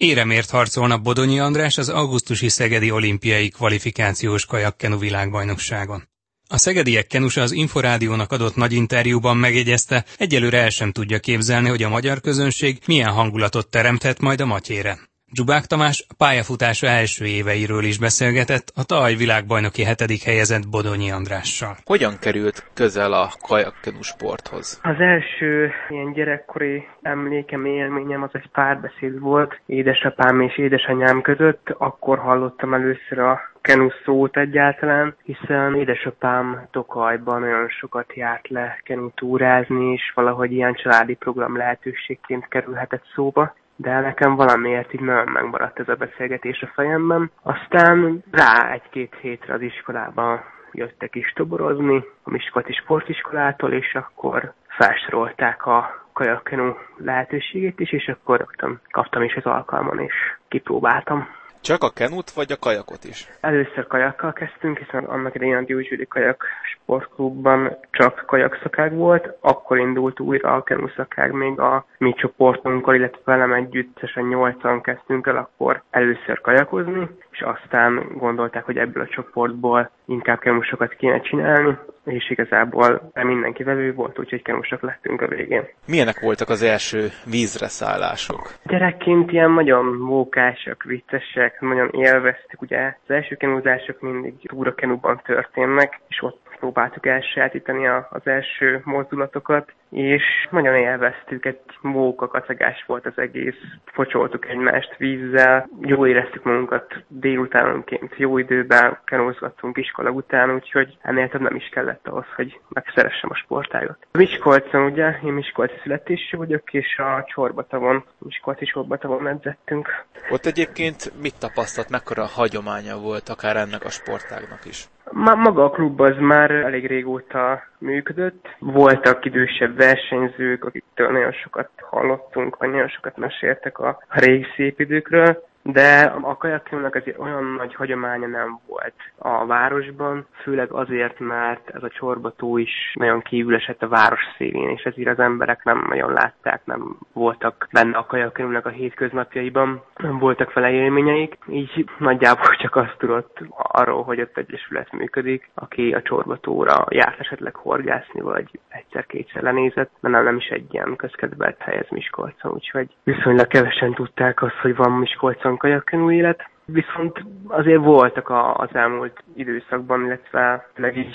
Éremért harcolnak Bodonyi András az augusztusi Szegedi olimpiai kvalifikációs kajakkenu világbajnokságon. A szegediek kenusa az Inforádiónak adott nagy interjúban megjegyezte, egyelőre el sem tudja képzelni, hogy a magyar közönség milyen hangulatot teremthet majd a matyére. Dzsubák Tamás pályafutása első éveiről is beszélgetett a tavaly világbajnoki hetedik helyezett Bodonyi Andrással. Hogyan került közel a kajakkenu sporthoz? Az első ilyen gyerekkori emlékem, élményem az egy párbeszéd volt édesapám és édesanyám között. Akkor hallottam először a kenu szót egyáltalán, hiszen édesapám Tokajban nagyon sokat járt le kenutúrázni, és valahogy ilyen családi program lehetőségként kerülhetett szóba de nekem valamiért így nagyon megmaradt ez a beszélgetés a fejemben. Aztán rá egy-két hétre az iskolában jöttek is toborozni, a Miskolci Sportiskolától, és akkor felsorolták a kajakkenu lehetőségét is, és akkor kaptam is az alkalmon, és kipróbáltam. Csak a kenut, vagy a kajakot is? Először kajakkal kezdtünk, hiszen annak idején a Diózsüli Kajak Sportklubban csak kajakszakág volt, akkor indult újra a kenuszakág még a mi csoportunkkal, illetve velem együttesen nyolcan kezdtünk el akkor először kajakozni, és aztán gondolták, hogy ebből a csoportból inkább kenusokat kéne csinálni, és igazából mindenki velő volt, úgyhogy kenusak lettünk a végén. Milyenek voltak az első vízre szállások? Gyerekként ilyen nagyon mókásak, viccesek, nagyon élveztük, ugye az első kenúzások mindig túrakenúban történnek, és ott próbáltuk elsajátítani az első mozdulatokat, és nagyon élveztük, egy móka kacagás volt az egész, focsoltuk egymást vízzel, jól éreztük magunkat délutánonként, jó időben kenózgattunk iskola után, úgyhogy ennél több nem is kellett ahhoz, hogy megszeressem a sportágot. Miskolcon ugye, én Miskolci születésű vagyok, és a Csorbatavon, Miskolci Csorbatavon edzettünk. Ott egyébként mit tapasztalt, mekkora hagyománya volt akár ennek a sportágnak is? Maga a klub az már elég régóta működött. Voltak idősebb versenyzők, akiktől nagyon sokat hallottunk, vagy nagyon sokat meséltek a régi szép időkről de a kajakkilónak azért olyan nagy hagyománya nem volt a városban, főleg azért, mert ez a csorbató is nagyon kívül esett a város szélén, és ezért az emberek nem nagyon látták, nem voltak benne a kajakkilónak a hétköznapjaiban, nem voltak vele élményeik, így nagyjából csak azt tudott arról, hogy ott egyesület működik, aki a csorbatóra járt esetleg horgászni, vagy egyszer-kétszer lenézett, mert nem, nem is egy ilyen közkedvelt hely ez Miskolcon, úgyhogy viszonylag kevesen tudták azt, hogy van Miskolcon hosszan kajakkenu élet, viszont azért voltak a, az elmúlt időszakban, illetve tényleg így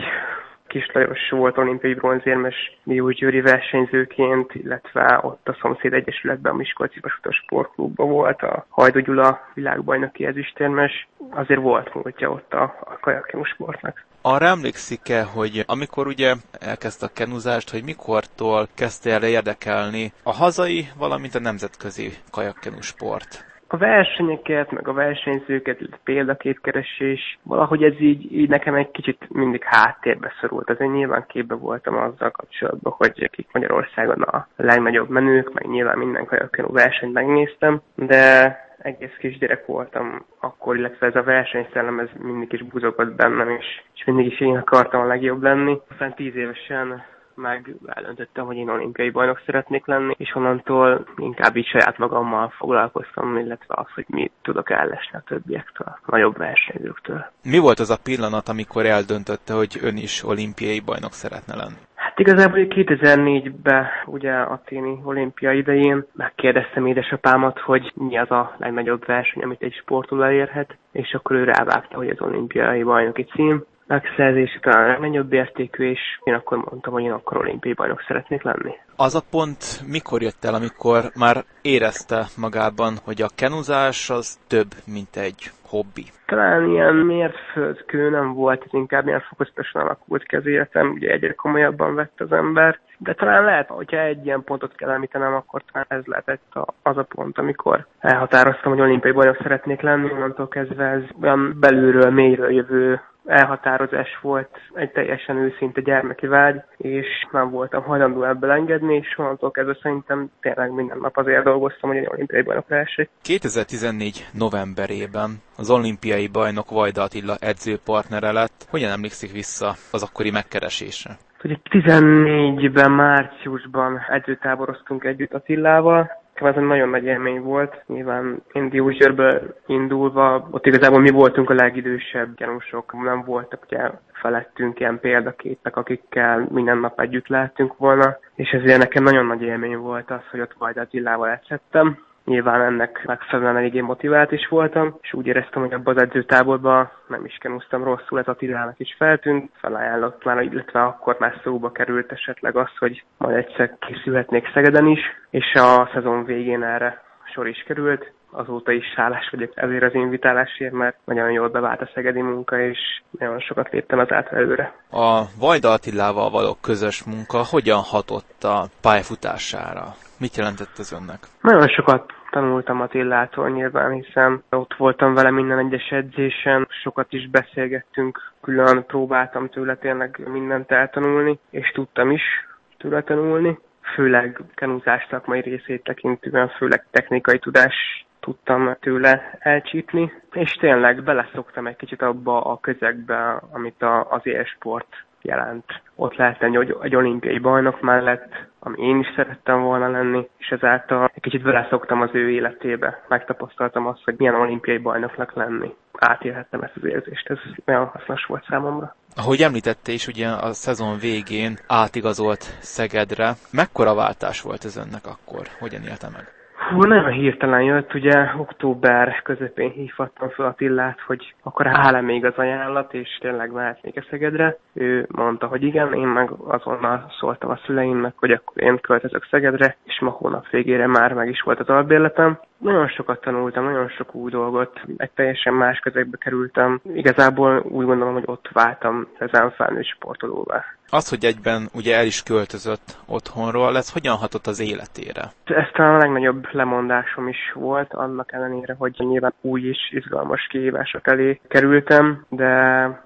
Kis Lajos volt olimpiai bronzérmes Diós Győri versenyzőként, illetve ott a szomszéd egyesületben a Miskolci Vasutas Sportklubban volt a Hajdú Gyula világbajnoki ezüstérmes. Azért volt múltja ott a, a kajakkenu sportnak. Arra emlékszik-e, hogy amikor ugye elkezdte a kenuzást, hogy mikortól kezdte el érdekelni a hazai, valamint a nemzetközi kajakkenu sport? A versenyeket, meg a versenyzőket, példaképkeresés, valahogy ez így, így nekem egy kicsit mindig háttérbe szorult. Azért nyilván képbe voltam azzal kapcsolatban, hogy akik Magyarországon a legnagyobb menők, meg nyilván minden kajakkenu versenyt megnéztem, de egész kisgyerek voltam akkor, illetve ez a versenyszellem ez mindig is buzogott bennem, és, és mindig is én akartam a legjobb lenni. Aztán tíz évesen meg eldöntöttem, hogy én olimpiai bajnok szeretnék lenni, és onnantól inkább így saját magammal foglalkoztam, illetve az, hogy mi tudok ellesni a többiektől, a nagyobb versenyzőktől. Mi volt az a pillanat, amikor eldöntötte, hogy ön is olimpiai bajnok szeretne lenni? Hát igazából 2004-ben, ugye a téni olimpia idején megkérdeztem édesapámat, hogy mi az a legnagyobb verseny, amit egy sportoló elérhet, és akkor ő rávágta, hogy az olimpiai bajnoki cím, megszerzése talán a legnagyobb értékű, és én akkor mondtam, hogy én akkor olimpiai bajnok szeretnék lenni. Az a pont mikor jött el, amikor már érezte magában, hogy a kenuzás az több, mint egy hobbi? Talán ilyen mérföldkő nem volt, ez inkább ilyen fokozatosan alakult ki az életem, ugye egyre komolyabban vett az ember, de talán lehet, hogyha egy ilyen pontot kell említenem, akkor talán ez lehetett az a pont, amikor elhatároztam, hogy olimpiai bajnok szeretnék lenni, onnantól kezdve ez olyan belülről, mélyről jövő elhatározás volt, egy teljesen őszinte gyermeki vágy, és nem voltam hajlandó ebből engedni, és onnantól kezdve szerintem tényleg minden nap azért dolgoztam, hogy egy olimpiai bajnok lehessek. 2014 novemberében az olimpiai bajnok Vajda Attila edzőpartnere lett. Hogyan emlékszik vissza az akkori megkeresésre? Ugye 14-ben, márciusban edzőtáboroztunk együtt Attilával, Ez egy nagyon nagy élmény volt. Nyilván én indulva, ott igazából mi voltunk a legidősebb gyanúsok. Nem voltak ugye felettünk ilyen példaképek, akikkel minden nap együtt lehetünk volna, és ezért nekem nagyon nagy élmény volt az, hogy ott Vajda Attilával ecsettem. Nyilván ennek megfelelően eléggé motivált is voltam, és úgy éreztem, hogy abban az edzőtáborban nem is kenúztam rosszul, ez Attilának is feltűnt, felajánlott már, illetve akkor már szóba került esetleg az, hogy majd egyszer készülhetnék Szegeden is, és a szezon végén erre sor is került. Azóta is hálás vagyok ezért az invitálásért, mert nagyon jól bevált a szegedi munka, és nagyon sokat léptem az előre. A Vajda Attilával való közös munka hogyan hatott a pályafutására? Mit jelentett ez önnek? Nagyon sokat tanultam Attillától nyilván, hiszen ott voltam vele minden egyes edzésen, sokat is beszélgettünk, külön próbáltam tőle tényleg mindent eltanulni, és tudtam is tőle tanulni, főleg kenúzás szakmai részét tekintően, főleg technikai tudás tudtam tőle elcsípni, és tényleg beleszoktam egy kicsit abba a közegbe, amit a, az élsport jelent. Ott lehetni egy, egy olimpiai bajnok mellett, ami én is szerettem volna lenni, és ezáltal egy kicsit beleszoktam az ő életébe. Megtapasztaltam azt, hogy milyen olimpiai bajnoknak lenni. Átélhettem ezt az érzést, ez nagyon hasznos volt számomra. Ahogy említette is, ugye a szezon végén átigazolt Szegedre. Mekkora váltás volt ez önnek akkor? Hogyan élte meg? Hú, nagyon hirtelen jött, ugye október közepén hívhattam fel Attillát, hogy akkor áll még az ajánlat, és tényleg mehetnék Szegedre. Ő mondta, hogy igen, én meg azonnal szóltam a szüleimnek, hogy akkor én költözök Szegedre, és ma hónap végére már meg is volt az albérletem. Nagyon sokat tanultam, nagyon sok új dolgot, egy teljesen más közegbe kerültem. Igazából úgy gondolom, hogy ott váltam ezen felnőtt sportolóvá. Az, hogy egyben ugye el is költözött otthonról, ez hogyan hatott az életére? Ez talán a legnagyobb lemondásom is volt, annak ellenére, hogy nyilván új és izgalmas kihívások elé kerültem, de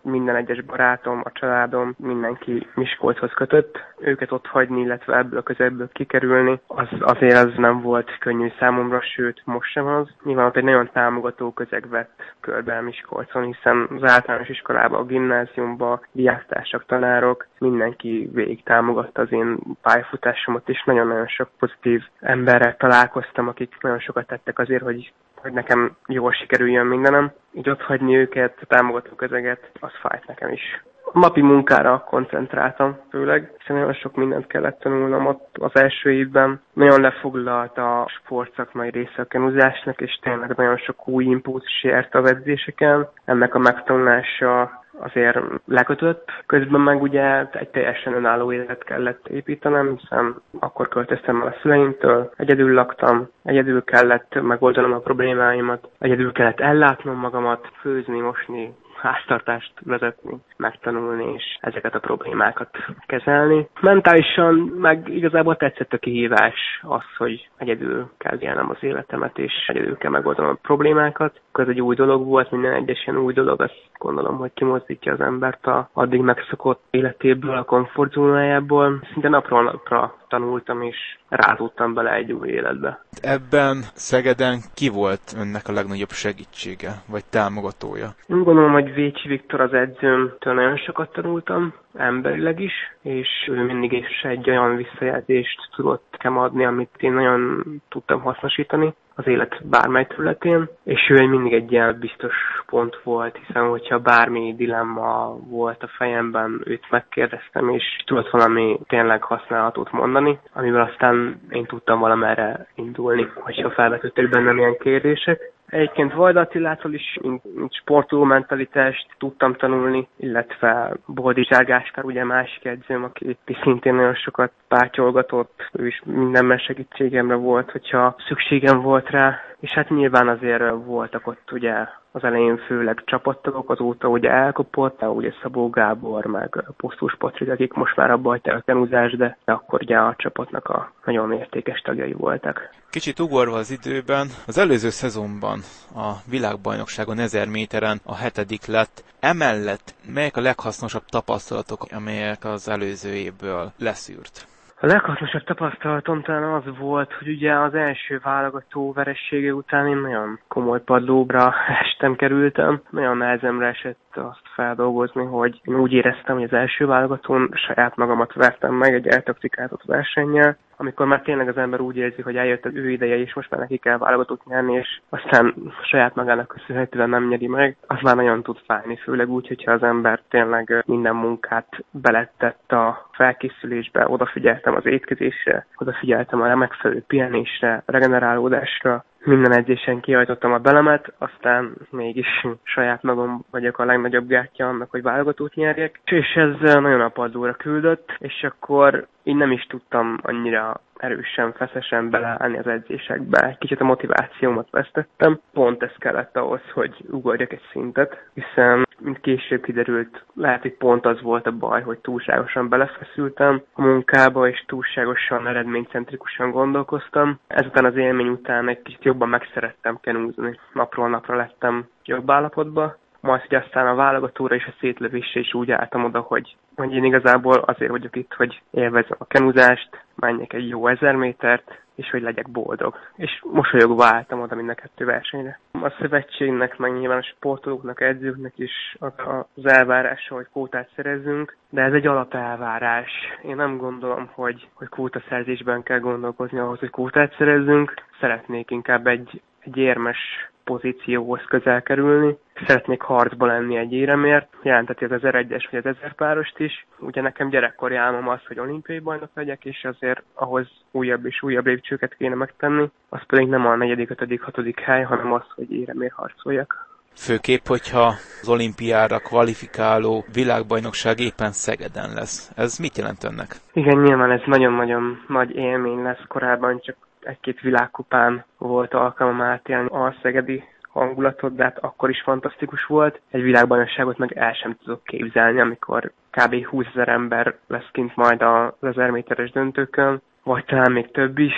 minden egyes barátom, a családom, mindenki Miskolchoz kötött. Őket ott hagyni, illetve ebből a közelből kikerülni, az azért az nem volt könnyű számomra, sőt most sem az. Nyilván ott egy nagyon támogató közeg vett körbe Miskolcon, hiszen az általános iskolában, a gimnáziumban, diáktársak, tanárok, mindenki végig támogatta az én pályafutásomat, és nagyon-nagyon sok pozitív emberrel találkoztam, akik nagyon sokat tettek azért, hogy hogy nekem jól sikerüljön mindenem. Így ott hagyni őket, támogató közeget, az fájt nekem is. A napi munkára koncentráltam főleg, hiszen nagyon sok mindent kellett tanulnom ott az első évben. Nagyon lefoglalt a sportszakmai része a kenuzásnak, és tényleg nagyon sok új impulzus ért az edzéseken. Ennek a megtanulása azért lekötött. Közben meg ugye egy teljesen önálló életet kellett építenem, hiszen akkor költöztem el a szüleimtől, egyedül laktam, egyedül kellett megoldanom a problémáimat, egyedül kellett ellátnom magamat, főzni, mosni, háztartást vezetni, megtanulni és ezeket a problémákat kezelni. Mentálisan meg igazából tetszett a kihívás az, hogy egyedül kell élnem az életemet, és egyedül kell megoldanom a problémákat. Ez egy új dolog volt, minden egyes ilyen új dolog, azt gondolom, hogy kimozdítja az embert a addig megszokott életéből, a komfortzónájából. Szinte napról napra tanultam, és rázódtam bele egy új életbe. Ebben Szegeden ki volt önnek a legnagyobb segítsége, vagy támogatója? Úgy gondolom, hogy Vécsi Viktor az edzőmtől nagyon sokat tanultam, emberileg is, és ő mindig is egy olyan visszajelzést tudott nekem adni, amit én nagyon tudtam hasznosítani az élet bármely területén, és ő mindig egy ilyen biztos pont volt, hiszen hogyha bármi dilemma volt a fejemben, őt megkérdeztem, és tudott valami tényleg használhatót mondani, amivel aztán én tudtam valamerre indulni, hogyha felvetődtek bennem ilyen kérdések. Egyébként Vajda Attilától is, mint, sportoló mentalitást tudtam tanulni, illetve Boldi Zsárgáskár, ugye másik edzőm, aki szintén nagyon sokat pátyolgatott, ő is mindenben segítségemre volt, hogyha szükségem volt rá, és hát nyilván azért voltak ott ugye az elején főleg csapattagok, azóta ugye elkopott, ugye Szabó Gábor, meg Posztus Patrik, akik most már abba hagyták a kenuzás, de akkor ugye a csapatnak a nagyon értékes tagjai voltak. Kicsit ugorva az időben, az előző szezonban a világbajnokságon 1000 méteren a hetedik lett. Emellett melyek a leghasznosabb tapasztalatok, amelyek az előző évből leszűrt? A leghasznosabb tapasztalatom talán az volt, hogy ugye az első válogató veressége után én nagyon komoly padlóbra estem kerültem. Nagyon nehezemre esett azt feldolgozni, hogy én úgy éreztem, hogy az első válogatón saját magamat vertem meg egy eltaktikázott versennyel, amikor már tényleg az ember úgy érzi, hogy eljött az ő ideje, és most már neki kell válogatott nyerni, és aztán saját magának köszönhetően nem nyeri meg, az már nagyon tud fájni, főleg úgy, hogyha az ember tényleg minden munkát belettett a felkészülésbe, odafigyeltem az étkezésre, odafigyeltem a megfelelő pihenésre, regenerálódásra, minden edzésen kihajtottam a belemet, aztán mégis saját magam vagyok a legnagyobb gátja annak, hogy válogatót nyerjek. És ez nagyon apadóra küldött, és akkor így nem is tudtam annyira erősen, feszesen beleállni az edzésekbe. Kicsit a motivációmat vesztettem. Pont ez kellett ahhoz, hogy ugorjak egy szintet, hiszen mint később kiderült, lehet, hogy pont az volt a baj, hogy túlságosan belefeszültem a munkába, és túlságosan eredménycentrikusan gondolkoztam. Ezután az élmény után egy kicsit jobban megszerettem kenúzni. Napról napra lettem jobb állapotba, majd, hogy aztán a válogatóra és a szétlövésre is úgy álltam oda, hogy, hogy én igazából azért vagyok itt, hogy élvezem a kenúzást, menjek egy jó ezer métert, és hogy legyek boldog. És mosolyogva álltam oda mind a kettő versenyre. A szövetségnek, meg nyilván a sportolóknak, edzőknek is az elvárása, hogy kótát szerezzünk, de ez egy alapelvárás. Én nem gondolom, hogy, hogy kótaszerzésben kell gondolkozni ahhoz, hogy kótát szerezzünk. Szeretnék inkább egy, egy érmes pozícióhoz közel kerülni. Szeretnék harcba lenni egy éremért, jelenteti az 1001-es vagy az 1000 párost is. Ugye nekem gyerekkori álmom az, hogy olimpiai bajnok legyek, és azért ahhoz újabb és újabb lépcsőket kéne megtenni. Az pedig nem a negyedik, ötödik, hatodik hely, hanem az, hogy éremért harcoljak. Főképp, hogyha az olimpiára kvalifikáló világbajnokság éppen Szegeden lesz. Ez mit jelent önnek? Igen, nyilván ez nagyon-nagyon nagy élmény lesz. Korábban csak egy-két világkupán volt alkalmam átélni a szegedi hangulatot, de hát akkor is fantasztikus volt. Egy világbajnokságot meg el sem tudok képzelni, amikor kb. 20 ezer ember lesz kint majd az 1000 méteres döntőkön, vagy talán még több is.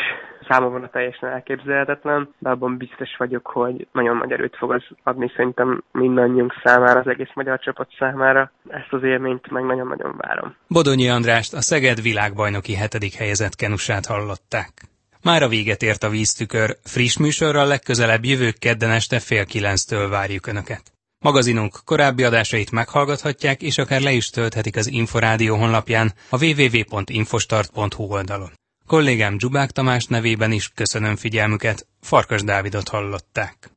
Számomra teljesen elképzelhetetlen, de abban biztos vagyok, hogy nagyon nagy erőt fog az adni szerintem mindannyiunk számára, az egész magyar csapat számára. Ezt az élményt meg nagyon-nagyon várom. Bodonyi Andrást, a Szeged világbajnoki hetedik helyezett kenusát hallották. Már a véget ért a víztükör, friss műsorral legközelebb jövő kedden este fél kilenctől várjuk Önöket. Magazinunk korábbi adásait meghallgathatják, és akár le is tölthetik az Inforádió honlapján a www.infostart.hu oldalon. Kollégám Dzsubák Tamás nevében is köszönöm figyelmüket, Farkas Dávidot hallották.